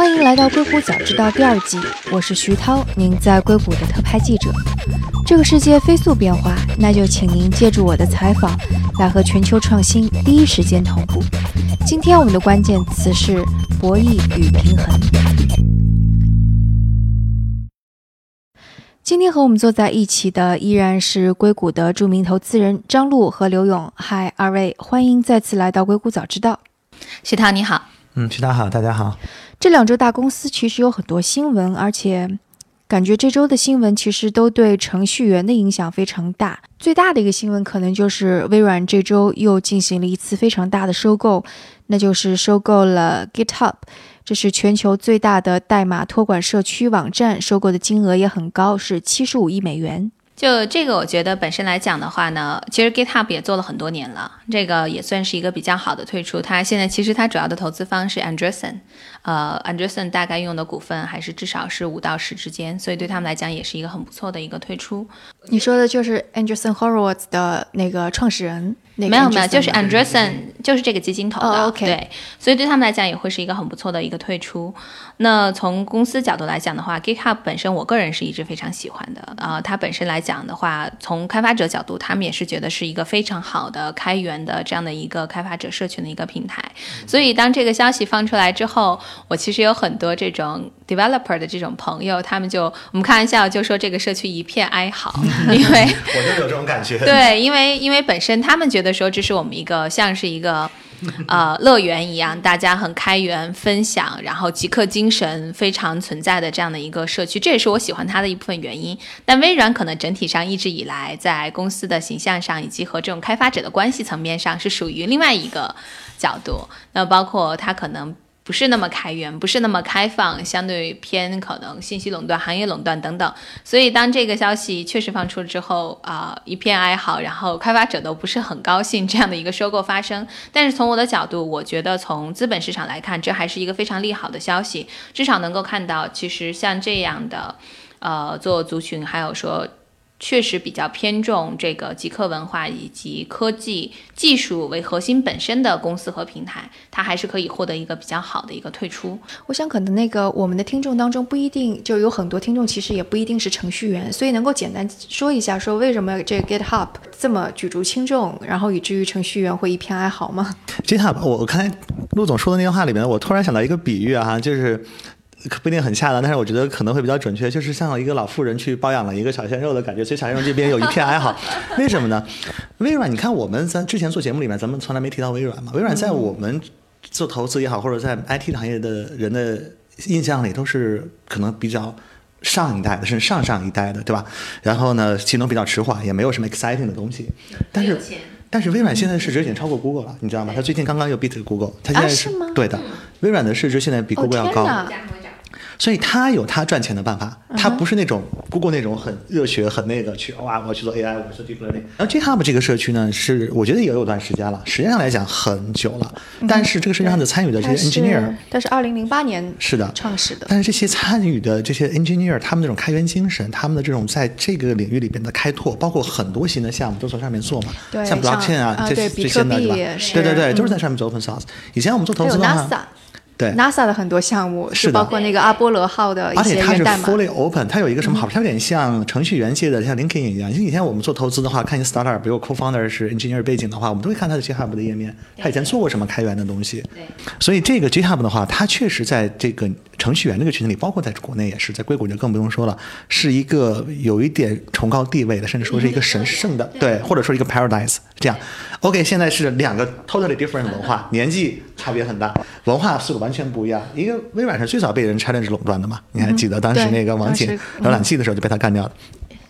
欢迎来到《硅谷早知道》第二季，我是徐涛，您在硅谷的特派记者。这个世界飞速变化，那就请您借助我的采访，来和全球创新第一时间同步。今天我们的关键词是博弈与平衡。今天和我们坐在一起的依然是硅谷的著名投资人张璐和刘勇。嗨，二位，欢迎再次来到《硅谷早知道》。徐涛你好，嗯，徐涛好，大家好。这两周大公司其实有很多新闻，而且感觉这周的新闻其实都对程序员的影响非常大。最大的一个新闻可能就是微软这周又进行了一次非常大的收购，那就是收购了 GitHub，这是全球最大的代码托管社区网站，收购的金额也很高，是七十五亿美元。就这个，我觉得本身来讲的话呢，其实 GitHub 也做了很多年了，这个也算是一个比较好的退出。它现在其实它主要的投资方是 Anderson，呃，Anderson 大概用的股份还是至少是五到十之间，所以对他们来讲也是一个很不错的一个退出。你说的就是 Andreessen Horowitz 的那个创始人。没有没有，就是 Andreessen，就是这个基金投的，对，所以对他们来讲也会是一个很不错的一个退出。那从公司角度来讲的话，GitHub 本身我个人是一直非常喜欢的啊，它本身来讲的话，从开发者角度，他们也是觉得是一个非常好的开源的这样的一个开发者社群的一个平台。所以当这个消息放出来之后，我其实有很多这种 developer 的这种朋友，他们就我们开玩笑就说这个社区一片哀嚎，因为我就有这种感觉。对，因为因为本身他们觉得。说这是我们一个像是一个呃乐园一样，大家很开源分享，然后极客精神非常存在的这样的一个社区，这也是我喜欢它的一部分原因。但微软可能整体上一直以来在公司的形象上，以及和这种开发者的关系层面上，是属于另外一个角度。那包括它可能。不是那么开源，不是那么开放，相对偏可能信息垄断、行业垄断等等。所以当这个消息确实放出了之后，啊，一片哀嚎，然后开发者都不是很高兴这样的一个收购发生。但是从我的角度，我觉得从资本市场来看，这还是一个非常利好的消息，至少能够看到，其实像这样的，呃，做族群，还有说。确实比较偏重这个极客文化以及科技技术为核心本身的公司和平台，它还是可以获得一个比较好的一个退出。我想可能那个我们的听众当中不一定就有很多听众，其实也不一定是程序员，所以能够简单说一下，说为什么这个 GitHub 这么举足轻重，然后以至于程序员会一片哀嚎吗？GitHub，我我刚才陆总说的那句话里面，我突然想到一个比喻啊，就是。不一定很恰当，但是我觉得可能会比较准确，就是像一个老妇人去包养了一个小鲜肉的感觉，所以小鲜肉这边有一片哀嚎。为什么呢？微软，你看我们咱之前做节目里面，咱们从来没提到微软嘛。微软在我们做投资也好，或者在 IT 行业的人的印象里，都是可能比较上一代的，甚至上上一代的，对吧？然后呢，启动比较迟缓，也没有什么 exciting 的东西。但是，但是微软现在市值已经超过 Google 了，你知道吗？它最近刚刚又 beat Google，它现在是对的。微软的市值现在比 Google 要高。所以他有他赚钱的办法，他不是那种 Google 那种很热血、很那个去哇，我要去做 AI，我要做 deep learning。然后 GitHub 这个社区呢，是我觉得也有段时间了，时间上来讲很久了。但是这个社区上的参与的这些 engineer，但是二零零八年是的创始的。但是这些参与的这些 engineer，他们那种开源精神，他们的这种在这个领域里边的开拓，包括很多新的项目都从上面做嘛，像 blockchain 啊这这些的，对吧？对对对，都是在上面做 open source。以前我们做投资的话。对 NASA 的很多项目是包括那个阿波罗号的一些源代码。而且它是 fully open，它有一个什么好？它有点像程序员界的，像 LinkedIn 一样。就以前我们做投资的话，看你 startup，比如 co-founder 是 engineer 背景的话，我们都会看他的 GitHub 的页面，他以前做过什么开源的东西。对。所以这个 GitHub 的话，它确实在这个程序员这个群体里，包括在国内也是，在硅谷就更不用说了，是一个有一点崇高地位的，甚至说是一个神圣的，对，或者说一个 paradise 这样。OK，现在是两个 totally different 文化，年纪差别很大，文化速度完全不一样。一个微软是最早被人 challenge 垄断的嘛？你还记得当时那个网景浏览器的时候就被他干掉了。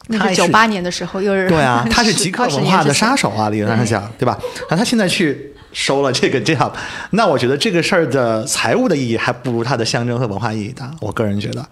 那是九八年的时候，又是对啊，他是极客文化的杀手啊，理论上讲，对吧？那他现在去。收了这个这样，那我觉得这个事儿的财务的意义还不如它的象征和文化意义大。我个人觉得，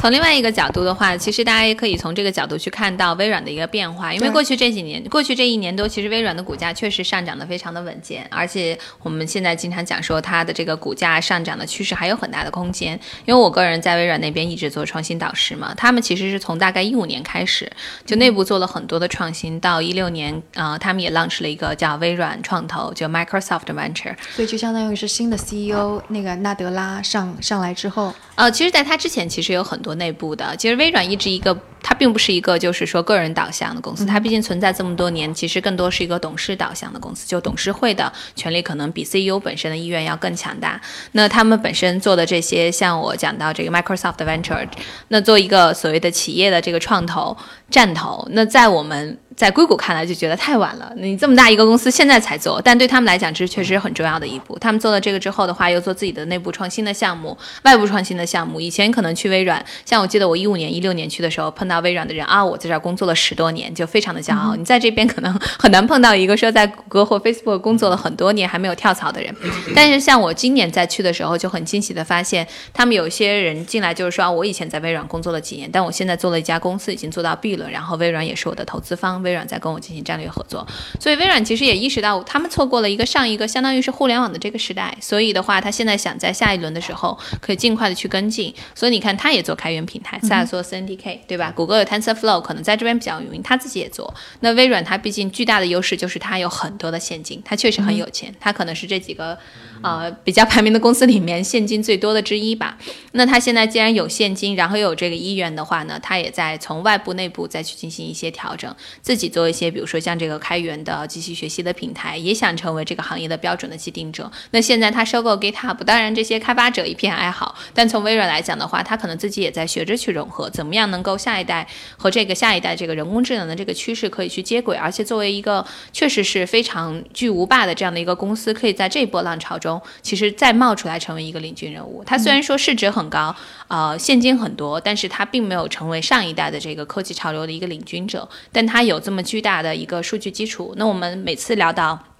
从另外一个角度的话，其实大家也可以从这个角度去看到微软的一个变化。因为过去这几年，过去这一年多，其实微软的股价确实上涨的非常的稳健，而且我们现在经常讲说它的这个股价上涨的趋势还有很大的空间。因为我个人在微软那边一直做创新导师嘛，他们其实是从大概一五年开始就内部做了很多的创新，到一六年，呃，他们也 launch 了一个叫微软创投，就 Micro。Microsoft Venture。所以就相当于是新的 CEO 那个纳德拉上上来之后，呃，其实在他之前其实有很多内部的。其实微软一直一个，它并不是一个就是说个人导向的公司，它毕竟存在这么多年，其实更多是一个董事导向的公司，就董事会的权力可能比 CEO 本身的意愿要更强大。那他们本身做的这些，像我讲到这个 Microsoft Venture，那做一个所谓的企业的这个创投战投，那在我们。在硅谷看来就觉得太晚了，你这么大一个公司现在才做，但对他们来讲这确实很重要的一步。他们做了这个之后的话，又做自己的内部创新的项目、外部创新的项目。以前可能去微软，像我记得我一五年、一六年去的时候，碰到微软的人啊，我在这儿工作了十多年，就非常的骄傲。你在这边可能很难碰到一个说在谷歌或 Facebook 工作了很多年还没有跳槽的人。但是像我今年再去的时候，就很惊喜的发现，他们有些人进来就是说，我以前在微软工作了几年，但我现在做了一家公司，已经做到 B 轮，然后微软也是我的投资方，微软在跟我进行。战略合作，所以微软其实也意识到，他们错过了一个上一个相当于是互联网的这个时代，所以的话，他现在想在下一轮的时候可以尽快的去跟进。所以你看，他也做开源平台，萨做 CNDK，对吧？谷歌有 TensorFlow，可能在这边比较有名，他自己也做。那微软它毕竟巨大的优势就是它有很多的现金，它确实很有钱，它可能是这几个。呃，比较排名的公司里面现金最多的之一吧。那他现在既然有现金，然后又有这个意愿的话呢，他也在从外部、内部再去进行一些调整，自己做一些，比如说像这个开源的机器学习的平台，也想成为这个行业的标准的既定者。那现在他收购 GitHub，当然这些开发者一片哀嚎，但从微软来讲的话，他可能自己也在学着去融合，怎么样能够下一代和这个下一代这个人工智能的这个趋势可以去接轨，而且作为一个确实是非常巨无霸的这样的一个公司，可以在这波浪潮中。其实再冒出来成为一个领军人物，它虽然说市值很高，呃，现金很多，但是它并没有成为上一代的这个科技潮流的一个领军者，但它有这么巨大的一个数据基础。那我们每次聊到。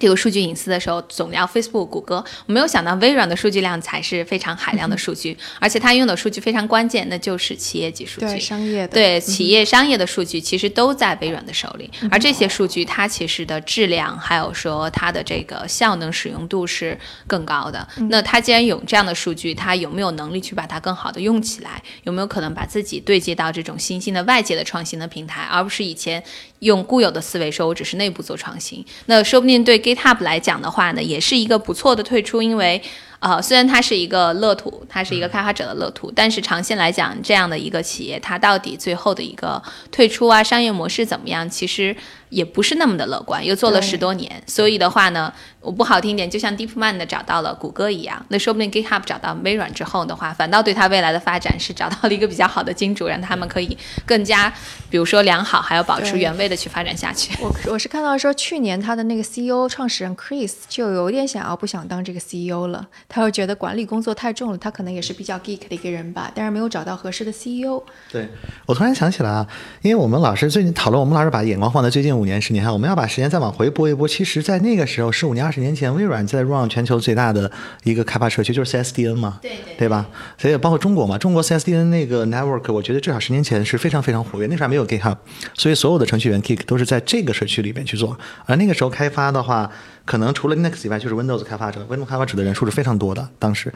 这个数据隐私的时候，总聊 Facebook、谷歌，我没有想到微软的数据量才是非常海量的数据，而且它拥有的数据非常关键，那就是企业级数据，对商业的，对企业商业的数据其实都在微软的手里，而这些数据它其实的质量，还有说它的这个效能使用度是更高的。那它既然有这样的数据，它有没有能力去把它更好的用起来？有没有可能把自己对接到这种新兴的外界的创新的平台，而不是以前用固有的思维说我只是内部做创新？那说不定对。GitHub 来讲的话呢，也是一个不错的退出，因为，呃，虽然它是一个乐土，它是一个开发者的乐土，但是长线来讲，这样的一个企业，它到底最后的一个退出啊，商业模式怎么样，其实。也不是那么的乐观，又做了十多年，所以的话呢，我不好听点，就像 DeepMind 的找到了谷歌一样，那说不定 GitHub 找到微软之后的话，反倒对它未来的发展是找到了一个比较好的金主，让他们可以更加，比如说良好，还要保持原位的去发展下去。我我是看到说，去年他的那个 CEO 创始人 Chris 就有点想要不想当这个 CEO 了，他又觉得管理工作太重了，他可能也是比较 geek 的一个人吧，但是没有找到合适的 CEO。对我突然想起来啊，因为我们老师最近讨论，我们老师把眼光放在最近五年、十年，我们要把时间再往回拨一拨。其实，在那个时候，十五年、二十年前，微软在 run 全球最大的一个开发社区就是 CSDN 嘛，对对，对吧？所以包括中国嘛，中国 CSDN 那个 network，我觉得至少十年前是非常非常活跃。那时候还没有 GitHub，所以所有的程序员 Git 都是在这个社区里面去做。而那个时候开发的话，可能除了 Linux 以外，就是 Windows 开发者，Windows 开发者的人数是非常多的。当时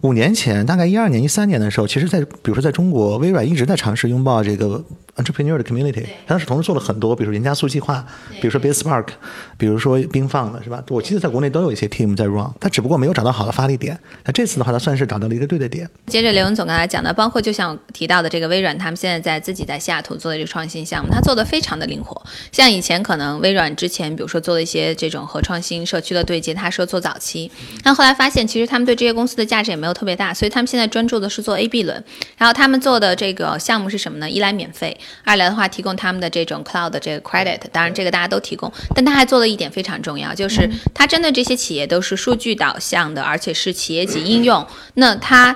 五年前，大概一二年、一三年的时候，其实，在比如说在中国，微软一直在尝试拥抱这个 entrepreneur 的 community。当时同时做了很多，比如说原加速计划，比如说 BaseSpark，比如说冰放的是吧？我记得在国内都有一些 team 在 run，他只不过没有找到好的发力点。那这次的话，他算是找到了一个对的点。接着刘文总刚才讲的，包括就像提到的这个微软，他们现在在自己在西雅图做的这个创新项目，他做的非常的灵活。像以前可能微软之前，比如说做了一些这种和创新社区的对接。他说做早期，但后来发现其实他们对这些公司的价值也没有特别大，所以他们现在专注的是做 A B 轮。然后他们做的这个项目是什么呢？一来免费，二来的话提供他们的这种 Cloud 这个 Credit，当然这个大家都提供。但他还做了一点非常重要，就是他针对这些企业都是数据导向的，而且是企业级应用。那他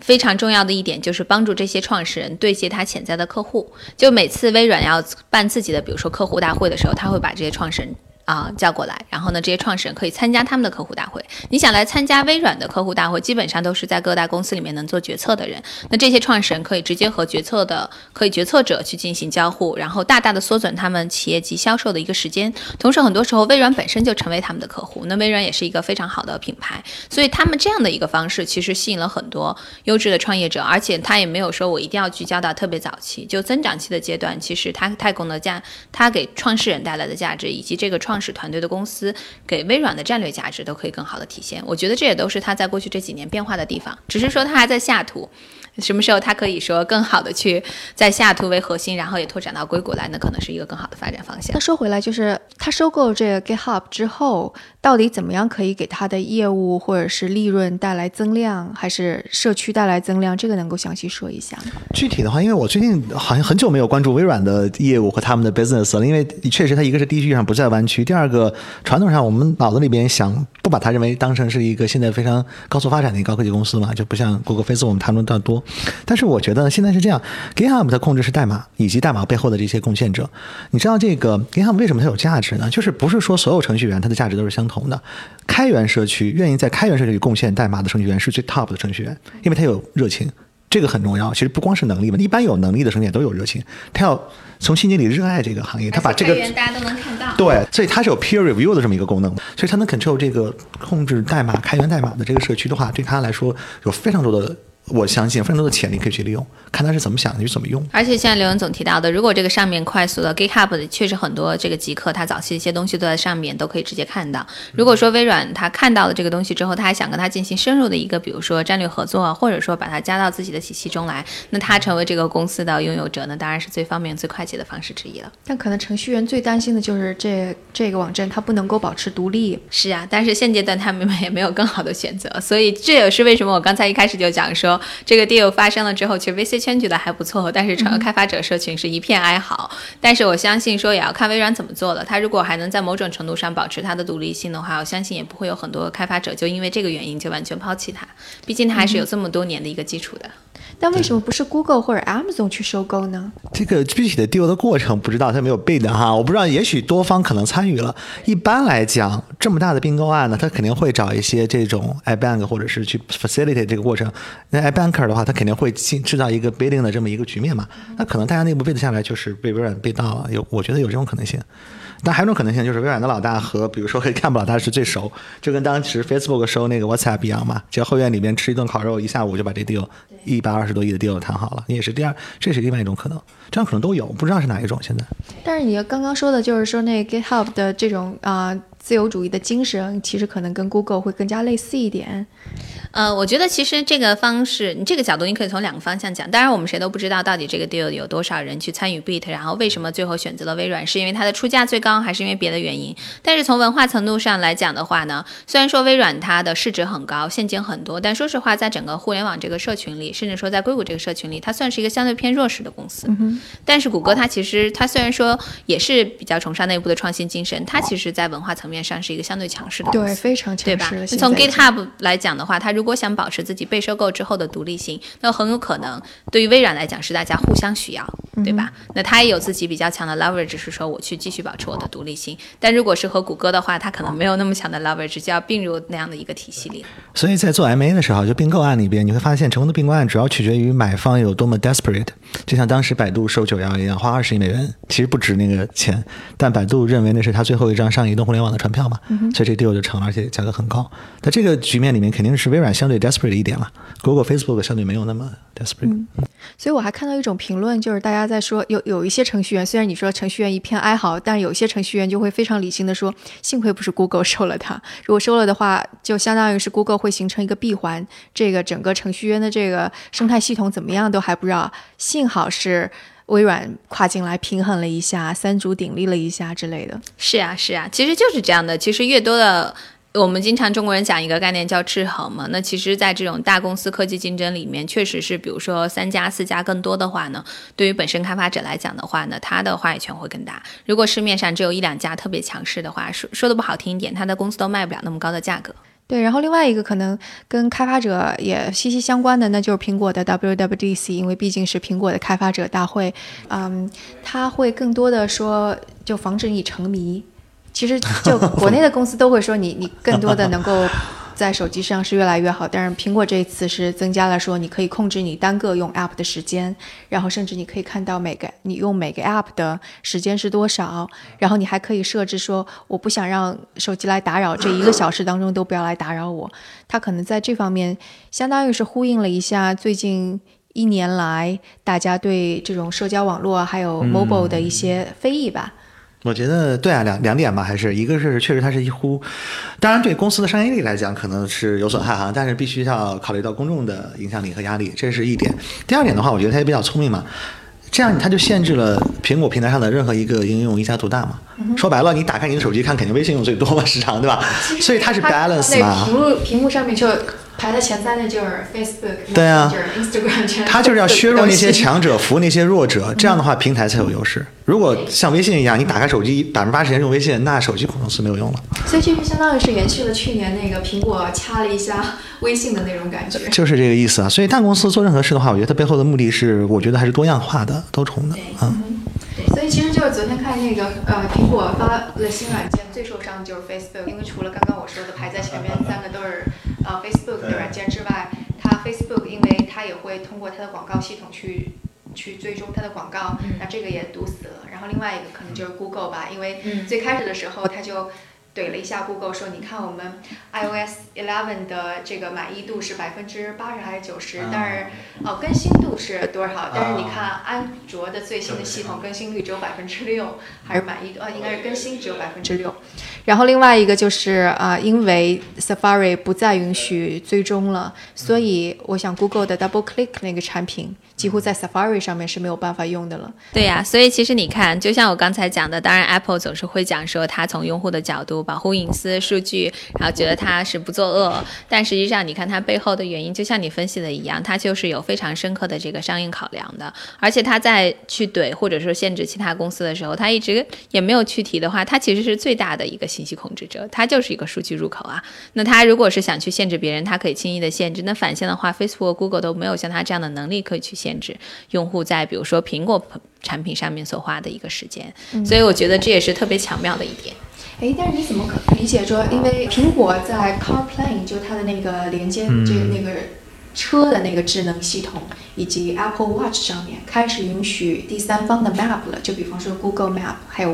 非常重要的一点就是帮助这些创始人对接他潜在的客户。就每次微软要办自己的，比如说客户大会的时候，他会把这些创始人。啊，叫过来，然后呢，这些创始人可以参加他们的客户大会。你想来参加微软的客户大会，基本上都是在各大公司里面能做决策的人。那这些创始人可以直接和决策的、可以决策者去进行交互，然后大大的缩短他们企业级销售的一个时间。同时，很多时候微软本身就成为他们的客户，那微软也是一个非常好的品牌。所以他们这样的一个方式，其实吸引了很多优质的创业者，而且他也没有说我一定要聚焦到特别早期，就增长期的阶段，其实它太供的价，它给创始人带来的价值，以及这个创。使团队的公司，给微软的战略价值都可以更好的体现。我觉得这也都是他在过去这几年变化的地方，只是说他还在下图。什么时候他可以说更好的去在下图为核心，然后也拓展到硅谷来，那可能是一个更好的发展方向。那说回来，就是他收购这个 GitHub 之后，到底怎么样可以给他的业务或者是利润带来增量，还是社区带来增量？这个能够详细说一下吗？具体的话，因为我最近好像很久没有关注微软的业务和他们的 business 了，因为确实它一个是地区上不在湾区，第二个传统上我们脑子里边想不把它认为当成是一个现在非常高速发展的一个高科技公司嘛，就不像 Google、Facebook 我们谈论的多。但是我觉得现在是这样，GitHub 的控制是代码以及代码背后的这些贡献者。你知道这个 GitHub 为什么它有价值呢？就是不是说所有程序员它的价值都是相同的。开源社区愿意在开源社区里贡献代码的程序员是最 top 的程序员，因为他有热情，这个很重要。其实不光是能力嘛，一般有能力的程序员都有热情，他要从心底里热爱这个行业，他把这个大家都能看到。对，所以它是有 peer review 的这么一个功能，所以他能 control 这个控制代码、开源代码的这个社区的话，对他来说有非常多的。我相信非常多的潜力可以去利用，看他是怎么想，的去怎么用。而且像刘文总提到的，如果这个上面快速的 GitHub 的确实很多这个极客，他早期一些东西都在上面，都可以直接看到。如果说微软他看到了这个东西之后，他还想跟他进行深入的一个，比如说战略合作啊，或者说把它加到自己的体系中来，那他成为这个公司的拥有者，呢当然是最方便、最快捷的方式之一了。但可能程序员最担心的就是这这个网站它不能够保持独立。是啊，但是现阶段他们也没有更好的选择，所以这也是为什么我刚才一开始就讲说这个 deal。发生了之后，其实 VC 圈觉得还不错，但是整个开发者社群是一片哀嚎。但是我相信说也要看微软怎么做了。他如果还能在某种程度上保持它的独立性的话，我相信也不会有很多开发者就因为这个原因就完全抛弃它。毕竟它还是有这么多年的一个基础的。但为什么不是 Google 或者 Amazon 去收购呢？这个具体的 deal 的过程不知道，它没有 bid 哈，我不知道，也许多方可能参与了。一般来讲，这么大的并购案呢，他肯定会找一些这种 iBank 或者是去 facilitate 这个过程。那 iBanker 的话，他肯定会进制造一个 bidding 的这么一个局面嘛。那可能大家内部 bid 下来，就是被微软 bid 到了，有我觉得有这种可能性。但还有一种可能性，就是微软的老大和比如说黑看不老大是最熟，就跟当时 Facebook 收那个 WhatsApp 一样嘛，只要后院里面吃一顿烤肉，一下午就把这 deal 一百二十多亿的 deal 谈好了。你也是第二，这是另外一种可能，这样可能都有，不知道是哪一种现在。但是你刚刚说的就是说那 GitHub 的这种啊自由主义的精神，其实可能跟 Google 会更加类似一点。呃，我觉得其实这个方式，你这个角度，你可以从两个方向讲。当然，我们谁都不知道到底这个 deal 有多少人去参与 Beat，然后为什么最后选择了微软，是因为它的出价最高，还是因为别的原因？但是从文化程度上来讲的话呢，虽然说微软它的市值很高，现金很多，但说实话，在整个互联网这个社群里，甚至说在硅谷这个社群里，它算是一个相对偏弱势的公司。但是谷歌它其实它虽然说也是比较崇尚内部的创新精神，它其实在文化层面上是一个相对强势的，对，非常强势。对吧？从 GitHub 来讲的话，它如果想保持自己被收购之后的独立性，那很有可能对于微软来讲是大家互相需要，对吧？那它也有自己比较强的 leverage，是说我去继续保持我的独立性。但如果是和谷歌的话，它可能没有那么强的 leverage，就要并入那样的一个体系里。所以在做 M A 的时候，就并购案里边，你会发现成功的并购案主要取决于买方有多么 desperate。就像当时百度收九幺一样，花二十亿美元，其实不值那个钱，但百度认为那是他最后一张上移动互联网的船票嘛，所以这 deal 就成了，而且价格很高。在这个局面里面，肯定是微软相对 desperate 一。点了，Google、Facebook 相对没有那么 desperate。嗯，所以我还看到一种评论，就是大家在说，有有一些程序员，虽然你说程序员一片哀嚎，但有些程序员就会非常理性的说，幸亏不是 Google 收了它，如果收了的话，就相当于是 Google 会形成一个闭环，这个整个程序员的这个生态系统怎么样都还不知道。幸好是微软跨进来平衡了一下，三足鼎立了一下之类的。是啊，是啊，其实就是这样的。其实越多的。我们经常中国人讲一个概念叫制衡嘛，那其实，在这种大公司科技竞争里面，确实是，比如说三家、四家更多的话呢，对于本身开发者来讲的话呢，他的话语权会更大。如果市面上只有一两家特别强势的话，说说的不好听一点，他的公司都卖不了那么高的价格。对，然后另外一个可能跟开发者也息息相关的，那就是苹果的 WWDC，因为毕竟是苹果的开发者大会，嗯，他会更多的说，就防止你沉迷。其实，就国内的公司都会说你，你更多的能够在手机上是越来越好。但是苹果这一次是增加了说，你可以控制你单个用 App 的时间，然后甚至你可以看到每个你用每个 App 的时间是多少，然后你还可以设置说，我不想让手机来打扰，这一个小时当中都不要来打扰我。它可能在这方面，相当于是呼应了一下最近一年来大家对这种社交网络还有 mobile 的一些非议吧。我觉得对啊，两两点吧，还是一个是确实它是一呼，当然对公司的商业力来讲可能是有损害哈，但是必须要考虑到公众的影响力和压力，这是一点。第二点的话，我觉得它也比较聪明嘛，这样它就限制了苹果平台上的任何一个应用一家独大嘛。说白了，你打开你的手机看，肯定微信用最多嘛，时长对吧？所以它是 balance 嘛。屏幕屏幕上面就。排在前三的就是 Facebook，对啊，Instagram，它就是要削弱那些强者，服那些弱者，这样的话平台才有优势。如果像微信一样，你打开手机百分之八十人用微信，那手机公司没有用了。所以这就相当于是延续了去年那个苹果掐了一下微信的那种感觉。就是这个意思啊。所以大公司做任何事的话，我觉得它背后的目的是，我觉得还是多样化的、多重的。嗯。所以其实就是昨天看那个呃，苹果发了新软件，最受伤的就是 Facebook，因为除了刚刚我说的排在前面三个都是。呃，Facebook 的软件之外，它 Facebook 因为它也会通过它的广告系统去去追踪它的广告，那这个也堵死了。然后另外一个可能就是 Google 吧，因为最开始的时候它就。怼了一下 Google 说：“你看我们 iOS 11的这个满意度是百分之八十还是九十？但是哦，更新度是多少？但是你看安卓的最新的系统更新率只有百分之六，还是满意度？呃，应该是更新只有百分之六。然后另外一个就是啊，因为 Safari 不再允许追踪了，所以我想 Google 的 Double Click 那个产品。”几乎在 Safari 上面是没有办法用的了。对呀，所以其实你看，就像我刚才讲的，当然 Apple 总是会讲说它从用户的角度保护隐私数据，然后觉得它是不作恶。但实际上，你看它背后的原因，就像你分析的一样，它就是有非常深刻的这个商业考量的。而且它在去怼或者说限制其他公司的时候，它一直也没有去提的话，它其实是最大的一个信息控制者，它就是一个数据入口啊。那它如果是想去限制别人，它可以轻易的限制。那反向的话，Facebook、Google 都没有像它这样的能力可以去限。制用户在比如说苹果产品上面所花的一个时间，所以我觉得这也是特别巧妙的一点。哎，但是你怎么可理解说，因为苹果在 CarPlay 就它的那个连接就那个车的那个智能系统，以及 Apple Watch 上面开始允许第三方的 Map 了，就比方说 Google Map，还有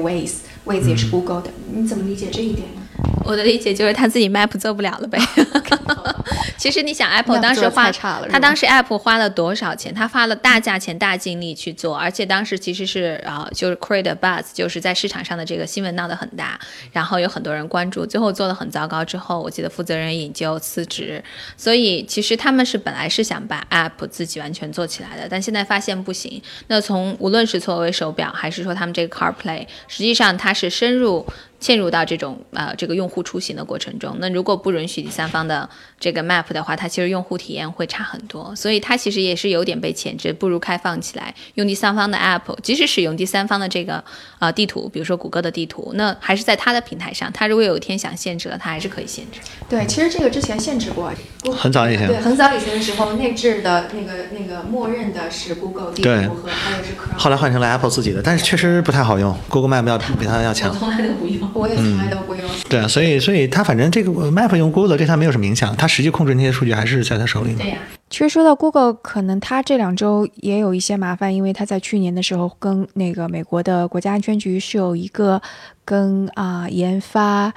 位置也是不够的你怎么理解这一点呢？我的理解就是他自己 Map 做不了了呗。其实你想，Apple 当时花，他当时 Apple 花了多少钱？他花了大价钱、大精力去做，而且当时其实是啊，就是 create buzz，就是在市场上的这个新闻闹得很大，然后有很多人关注，最后做的很糟糕之后，我记得负责人引咎辞职。所以其实他们是本来是想把 App 自己完全做起来的，但现在发现不行。那从无论是作为手表，还是说他们这个 CarPlay，实际上它是深入。陷入到这种呃这个用户出行的过程中，那如果不允许第三方的这个 map 的话，它其实用户体验会差很多，所以它其实也是有点被牵制，不如开放起来，用第三方的 app，即使使用第三方的这个呃地图，比如说谷歌的地图，那还是在它的平台上，它如果有一天想限制了，它还是可以限制。对，其实这个之前限制过，很早以前，对，很早以前的时候，内置的那个那个默认的是 Google 地图和还有是 Chrome，后来换成了 Apple 自己的，但是确实不太好用，Google Map 要比它要强。我从来都不用，我也从来都不用。对啊，所以所以它反正这个 Map 用 Google 对它没有什么影响，他实际控制那些数据还是在他手里。对呀，其实说到 Google，可能他这两周也有一些麻烦，因为他在去年的时候跟那个美国的国家安全局是有一个跟啊研发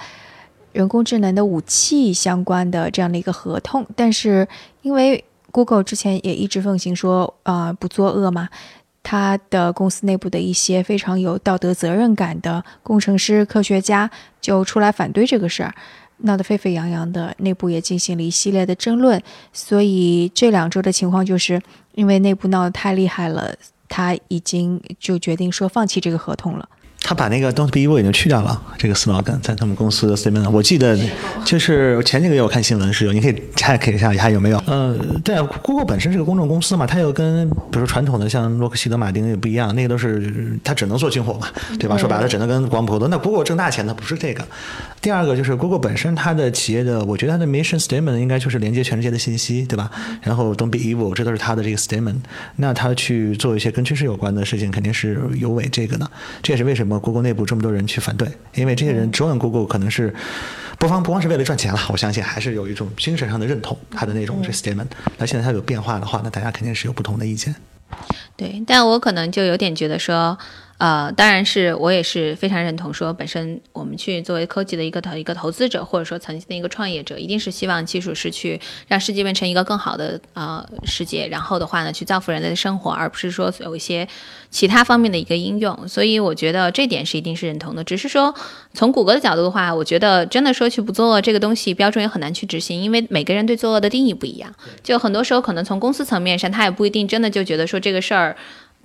人工智能的武器相关的这样的一个合同，但是因为 Google 之前也一直奉行说啊不作恶嘛。他的公司内部的一些非常有道德责任感的工程师、科学家就出来反对这个事儿，闹得沸沸扬扬的，内部也进行了一系列的争论。所以这两周的情况就是，因为内部闹得太厉害了，他已经就决定说放弃这个合同了。他把那个 "Don't be evil" 已经去掉了，这个 slogan 在他们公司的 statement。我记得就是前几个月我看新闻是有，你可以 check 一下还有没有。呃，对，Google 本身是个公众公司嘛，它又跟比如说传统的像洛克希德马丁也不一样，那个都是它只能做军火嘛，对吧？说白了，只能跟广普合作。那 Google 挣大钱的不是这个。第二个就是 Google 本身它的企业的，我觉得它的 mission statement 应该就是连接全世界的信息，对吧？然后 Don't be evil，这都是它的这个 statement。那它去做一些跟军事有关的事情，肯定是有违这个的。这也是为什么。Google 内部这么多人去反对，因为这些人 join Google 可能是不方不光是为了赚钱了，我相信还是有一种精神上的认同，他的那种 statement。那现在他有变化的话，那大家肯定是有不同的意见。对，但我可能就有点觉得说。呃，当然是我也是非常认同说，本身我们去作为科技的一个投一个投资者，或者说曾经的一个创业者，一定是希望技术是去让世界变成一个更好的呃世界，然后的话呢，去造福人类的生活，而不是说有一些其他方面的一个应用。所以我觉得这点是一定是认同的。只是说从谷歌的角度的话，我觉得真的说去不作恶这个东西标准也很难去执行，因为每个人对作恶的定义不一样。就很多时候可能从公司层面上，他也不一定真的就觉得说这个事儿。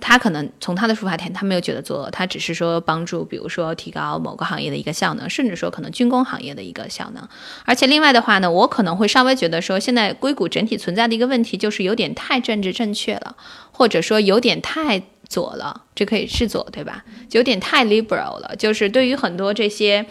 他可能从他的出发点，他没有觉得作恶，他只是说帮助，比如说提高某个行业的一个效能，甚至说可能军工行业的一个效能。而且另外的话呢，我可能会稍微觉得说，现在硅谷整体存在的一个问题就是有点太政治正确了，或者说有点太左了，这可以是左对吧？有点太 liberal 了，就是对于很多这些。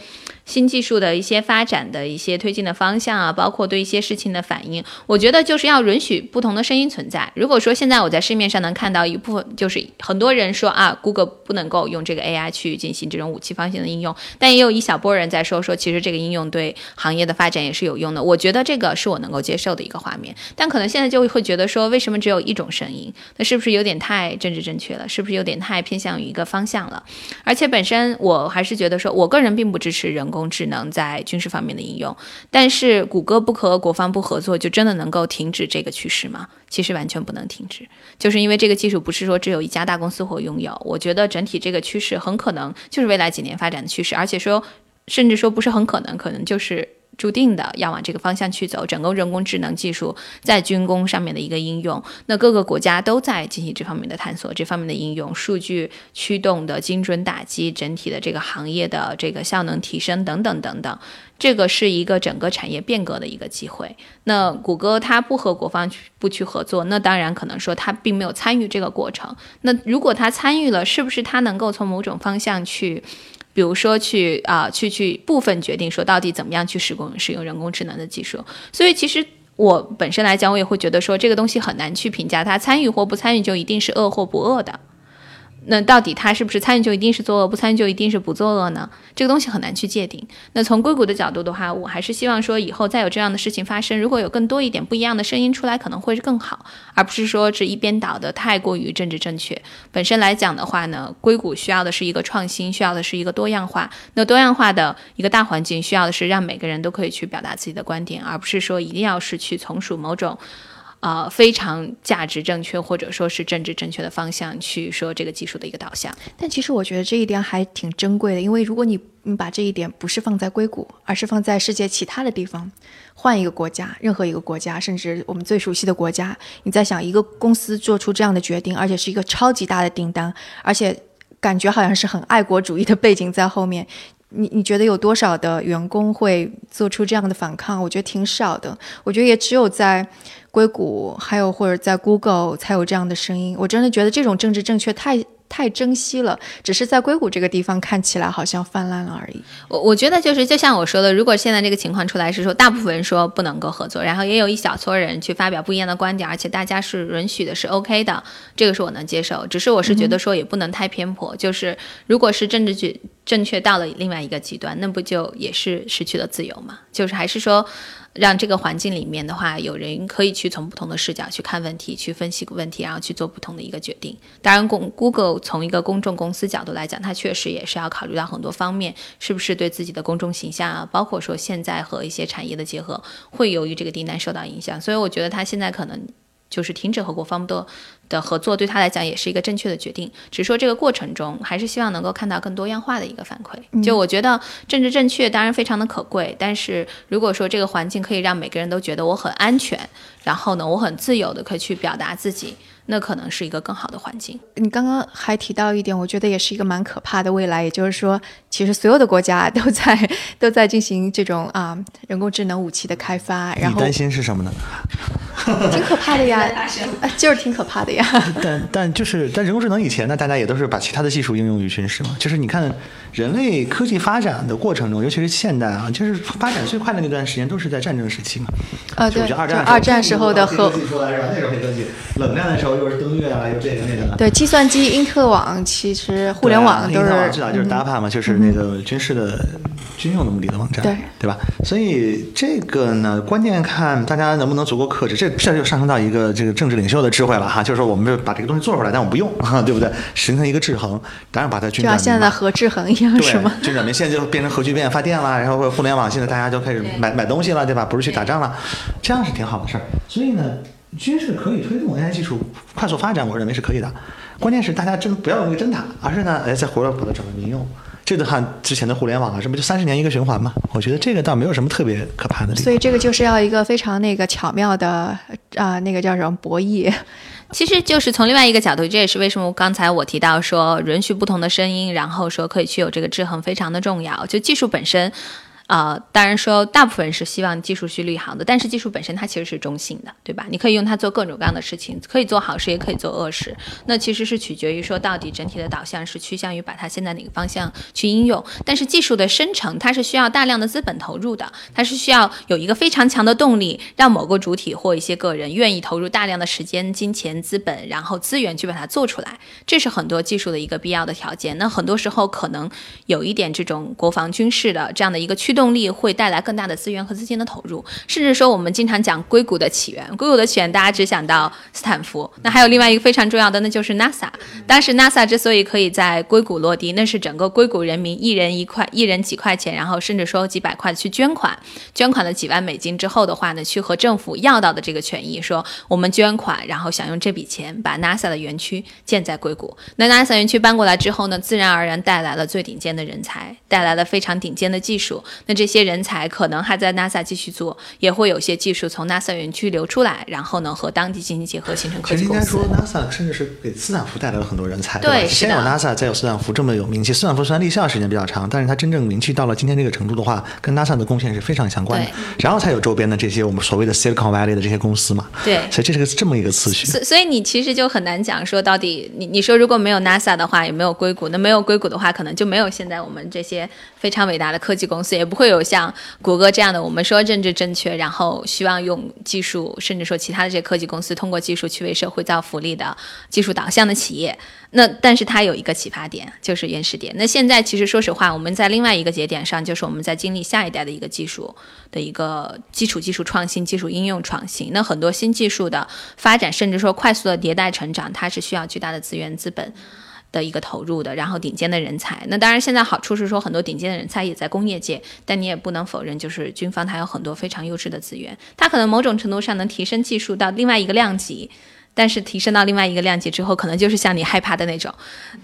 新技术的一些发展的一些推进的方向啊，包括对一些事情的反应，我觉得就是要允许不同的声音存在。如果说现在我在市面上能看到一部分，就是很多人说啊，Google 不能够用这个 AI 去进行这种武器方向的应用，但也有一小波人在说说，其实这个应用对行业的发展也是有用的。我觉得这个是我能够接受的一个画面。但可能现在就会觉得说，为什么只有一种声音？那是不是有点太政治正确了？是不是有点太偏向于一个方向了？而且本身我还是觉得说，我个人并不支持人。人工智能在军事方面的应用，但是谷歌不和国防部合作，就真的能够停止这个趋势吗？其实完全不能停止，就是因为这个技术不是说只有一家大公司会拥有。我觉得整体这个趋势很可能就是未来几年发展的趋势，而且说甚至说不是很可能，可能就是。注定的要往这个方向去走，整个人工智能技术在军工上面的一个应用，那各个国家都在进行这方面的探索，这方面的应用，数据驱动的精准打击，整体的这个行业的这个效能提升等等等等，这个是一个整个产业变革的一个机会。那谷歌它不和国防部去合作，那当然可能说它并没有参与这个过程。那如果它参与了，是不是它能够从某种方向去？比如说去啊，去去部分决定说到底怎么样去使用使用人工智能的技术，所以其实我本身来讲，我也会觉得说这个东西很难去评价它参与或不参与就一定是恶或不恶的。那到底他是不是参与就一定是作恶，不参与就一定是不作恶呢？这个东西很难去界定。那从硅谷的角度的话，我还是希望说以后再有这样的事情发生，如果有更多一点不一样的声音出来，可能会是更好，而不是说这一边倒的太过于政治正确。本身来讲的话呢，硅谷需要的是一个创新，需要的是一个多样化。那多样化的一个大环境，需要的是让每个人都可以去表达自己的观点，而不是说一定要是去从属某种。呃，非常价值正确或者说是政治正确的方向去说这个技术的一个导向。但其实我觉得这一点还挺珍贵的，因为如果你你把这一点不是放在硅谷，而是放在世界其他的地方，换一个国家，任何一个国家，甚至我们最熟悉的国家，你在想一个公司做出这样的决定，而且是一个超级大的订单，而且感觉好像是很爱国主义的背景在后面。你你觉得有多少的员工会做出这样的反抗？我觉得挺少的。我觉得也只有在硅谷，还有或者在 Google 才有这样的声音。我真的觉得这种政治正确太。太珍惜了，只是在硅谷这个地方看起来好像泛滥了而已。我我觉得就是就像我说的，如果现在这个情况出来是说，大部分人说不能够合作，然后也有一小撮人去发表不一样的观点，而且大家是允许的，是 OK 的，这个是我能接受。只是我是觉得说也不能太偏颇，就是如果是政治正正确到了另外一个极端，那不就也是失去了自由嘛？就是还是说。让这个环境里面的话，有人可以去从不同的视角去看问题，去分析问题，然后去做不同的一个决定。当然，公 Google 从一个公众公司角度来讲，它确实也是要考虑到很多方面，是不是对自己的公众形象啊，包括说现在和一些产业的结合，会由于这个订单受到影响。所以，我觉得它现在可能。就是停止和国防部的合作，对他来讲也是一个正确的决定。只是说这个过程中，还是希望能够看到更多样化的一个反馈。就我觉得政治正确当然非常的可贵，但是如果说这个环境可以让每个人都觉得我很安全，然后呢，我很自由的可以去表达自己。那可能是一个更好的环境。你刚刚还提到一点，我觉得也是一个蛮可怕的未来，也就是说，其实所有的国家都在都在进行这种啊人工智能武器的开发。然后担心是什么呢？挺可怕的呀，就是挺可怕的呀。但但就是在人工智能以前呢，大家也都是把其他的技术应用于军事嘛。就是你看人类科技发展的过程中，尤其是现代啊，就是发展最快的那段时间都是在战争时期嘛。啊，对，二战二战时候的核冷战的时候。又是登月啊，又这个那个的。对，计算机、因特网，其实互联网都是。知道就是 DAPA 嘛，就是那个军事的军用的目的的网站，对对吧？所以这个呢，关键看大家能不能足够克制。这这就上升到一个这个政治领袖的智慧了哈，就是说我们把这个东西做出来，但我们不用，哈，对不对？形成一个制衡，当然把它军转民就像现在。核制衡一样，对，是吗？军转民现在就变成核聚变发电了，然后互联网，现在大家就开始买买东西了，对吧？不是去打仗了，这样是挺好的事儿。所以呢，军事可以推动 AI 技术快速发展，我认为是可以的。关键是大家真不要用一个真塔，而是呢，哎，再回来把它转为民用。这得看之前的互联网啊，这不就三十年一个循环嘛，我觉得这个倒没有什么特别可怕的。所以这个就是要一个非常那个巧妙的啊、那个叫什么博弈。其实就是从另外一个角度，这也是为什么刚才我提到说允许不同的声音，然后说可以去有这个制衡，非常的重要。就技术本身。呃，当然说，大部分人是希望技术去立行的，但是技术本身它其实是中性的，对吧？你可以用它做各种各样的事情，可以做好事，也可以做恶事。那其实是取决于说，到底整体的导向是趋向于把它现在哪个方向去应用。但是技术的生成，它是需要大量的资本投入的，它是需要有一个非常强的动力，让某个主体或一些个人愿意投入大量的时间、金钱、资本，然后资源去把它做出来。这是很多技术的一个必要的条件。那很多时候可能有一点这种国防军事的这样的一个驱动动力，会带来更大的资源和资金的投入。甚至说，我们经常讲硅谷的起源，硅谷的起源大家只想到斯坦福，那还有另外一个非常重要的，那就是 NASA。当时 NASA 之所以可以在硅谷落地，那是整个硅谷人民一人一块、一人几块钱，然后甚至说几百块去捐款，捐款了几万美金之后的话呢，去和政府要到的这个权益，说我们捐款，然后想用这笔钱把 NASA 的园区建在硅谷。那 NASA 园区搬过来之后呢，自然而然带来了最顶尖的人才，带来了非常顶尖的技术。这些人才可能还在 NASA 继续做，也会有些技术从 NASA 园区流出来，然后呢和当地进行结合，形成科技公司应该说。，NASA 甚至是给斯坦福带来了很多人才，吧？对先有 NASA，再有斯坦福这么有名气。斯坦福虽然立项时间比较长，但是它真正名气到了今天这个程度的话，跟 NASA 的贡献是非常相关的对。然后才有周边的这些我们所谓的 Silicon Valley 的这些公司嘛。对所以这是个这么一个次序。所所以你其实就很难讲说到底你你说如果没有 NASA 的话，也没有硅谷，那没有硅谷的话，可能就没有现在我们这些非常伟大的科技公司，也不会有像谷歌这样的我们说政治正确，然后希望用技术，甚至说其他的这些科技公司通过技术去为社会造福利的技术导向的企业。那但是它有一个启发点，就是原始点。那现在其实说实话，我们在另外一个节点上，就是我们在经历下一代的一个技术的一个基础技术创新、技术应用创新。那很多新技术的发展，甚至说快速的迭代成长，它是需要巨大的资源资本。的一个投入的，然后顶尖的人才。那当然，现在好处是说很多顶尖的人才也在工业界，但你也不能否认，就是军方它有很多非常优质的资源，它可能某种程度上能提升技术到另外一个量级。但是提升到另外一个量级之后，可能就是像你害怕的那种，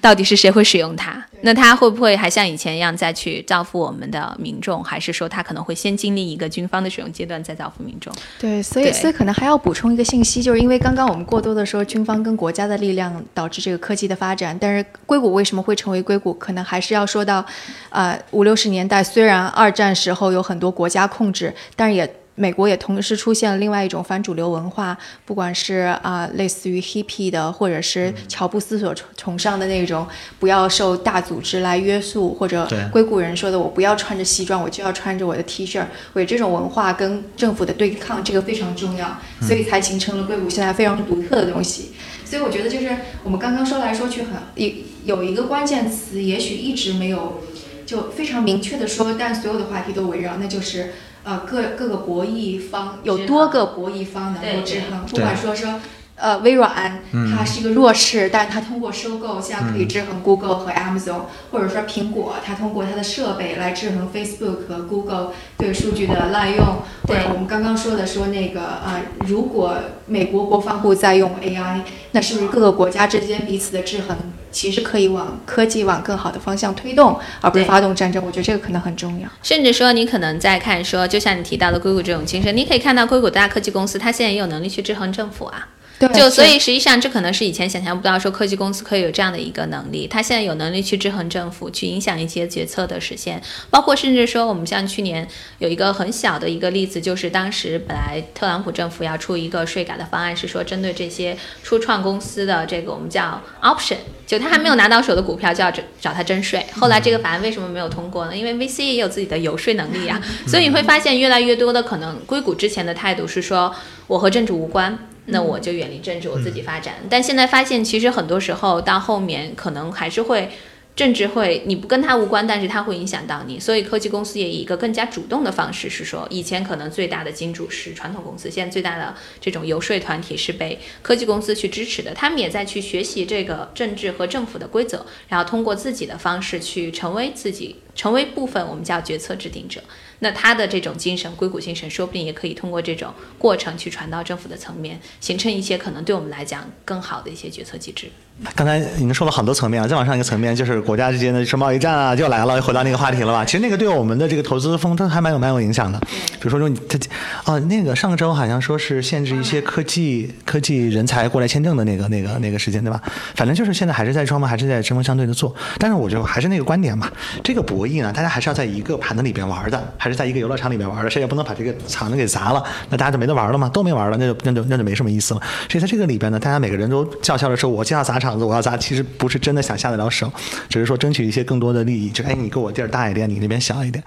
到底是谁会使用它？那它会不会还像以前一样再去造福我们的民众？还是说它可能会先经历一个军方的使用阶段，再造福民众？对，所以所以可能还要补充一个信息，就是因为刚刚我们过多的说军方跟国家的力量导致这个科技的发展，但是硅谷为什么会成为硅谷，可能还是要说到，呃，五六十年代虽然二战时候有很多国家控制，但是也。美国也同时出现了另外一种反主流文化，不管是啊、类似于 hippie 的，或者是乔布斯所崇崇尚的那种不要受大组织来约束，或者对。硅谷人说的我不要穿着西装，我就要穿着我的 T 恤，为这种文化跟政府的对抗，这个非常重要，所以才形成了硅谷现在非常独特的东西。所以我觉得就是我们刚刚说来说去很有有一个关键词，也许一直没有就非常明确的说，但所有的话题都围绕，那就是呃各各个博弈方有多个博弈方能够制衡，不管说说。呃，微软它是一个弱势，但它通过收购，现在可以制衡 Google 和 Amazon，、或者说苹果，它通过它的设备来制衡 Facebook 和 Google 对数据的滥用，或者对我们刚刚说的说那个呃，如果美国国防部在用 AI，那是不是各个国家之间彼此的制衡，其实可以往科技往更好的方向推动，而不是发动战争？我觉得这个可能很重要。甚至说，你可能在看说，就像你提到的硅谷这种精神，你可以看到硅谷大科技公司，它现在也有能力去制衡政府啊。对就所以实际上，这可能是以前想象不到，说科技公司可以有这样的一个能力。它现在有能力去制衡政府，去影响一些决策的实现，包括甚至说，我们像去年有一个很小的一个例子，就是当时本来特朗普政府要出一个税改的方案，是说针对这些初创公司的这个我们叫 option，就他还没有拿到手的股票就要找找他征税。后来这个法案为什么没有通过呢？因为 VC 也有自己的游说能力啊，所以你会发现越来越多的可能，硅谷之前的态度是说我和政治无关。那我就远离政治，我自己发展。但现在发现，其实很多时候到后面可能还是会政治会你不跟他无关，但是它会影响到你，所以科技公司也以一个更加主动的方式是说，以前可能最大的金主是传统公司，现在最大的这种游说团体是被科技公司去支持的，他们也在去学习这个政治和政府的规则，然后通过自己的方式去成为自己，成为部分我们叫决策制定者。那他的这种精神，硅谷精神，说不定也可以通过这种过程去传到政府的层面，形成一些可能对我们来讲更好的一些决策机制。刚才已经说了很多层面啊，再往上一个层面就是国家之间的贸易战啊，又来了，又回到那个话题了吧？其实那个对我们的这个投资风，它还蛮有蛮有影响的。比如说说你它，哦，那个上周好像说是限制一些科技科技人才过来签证的那个那个那个时间，对吧？反正就是现在还是在双方还是在针锋相对的做。但是我就还是那个观点嘛，这个博弈呢，大家还是要在一个盘子里边玩的，还是在一个游乐场里面玩的，谁也不能把这个场子给砸了，那大家就没得玩了嘛，都没玩了，那就那就那就没什么意思了。所以在这个里边呢，大家每个人都叫嚣着说，我就要砸场子，我要砸，其实。不是真的想下得了手，只是说争取一些更多的利益。就哎，你给我地儿大一点，你那边小一点。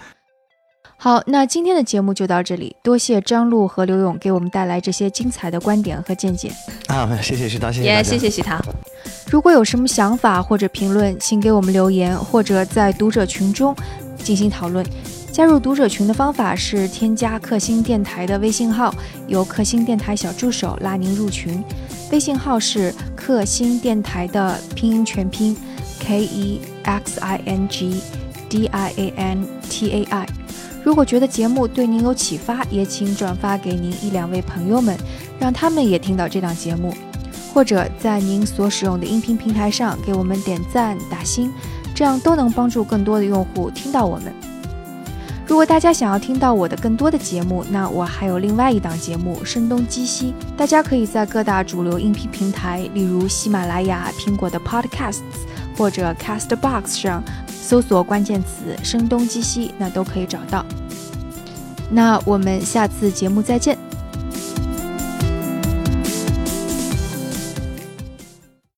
好，那今天的节目就到这里，多谢张璐和刘勇给我们带来这些精彩的观点和见解。啊，谢谢徐涛，谢谢也谢谢徐涛。如果有什么想法或者评论，请给我们留言，或者在读者群中进行讨论。加入读者群的方法是添加克星电台的微信号，由克星电台小助手拉您入群。微信号是克星电台的拼音全拼 K E X I N G D I A N T A I。如果觉得节目对您有启发，也请转发给您一两位朋友们，让他们也听到这档节目。或者在您所使用的音频平台上给我们点赞打星，这样都能帮助更多的用户听到我们。如果大家想要听到我的更多的节目，那我还有另外一档节目《声东击西》，大家可以在各大主流音频平台，例如喜马拉雅、苹果的 Podcasts 或者 Castbox 上搜索关键词“声东击西”，那都可以找到。那我们下次节目再见。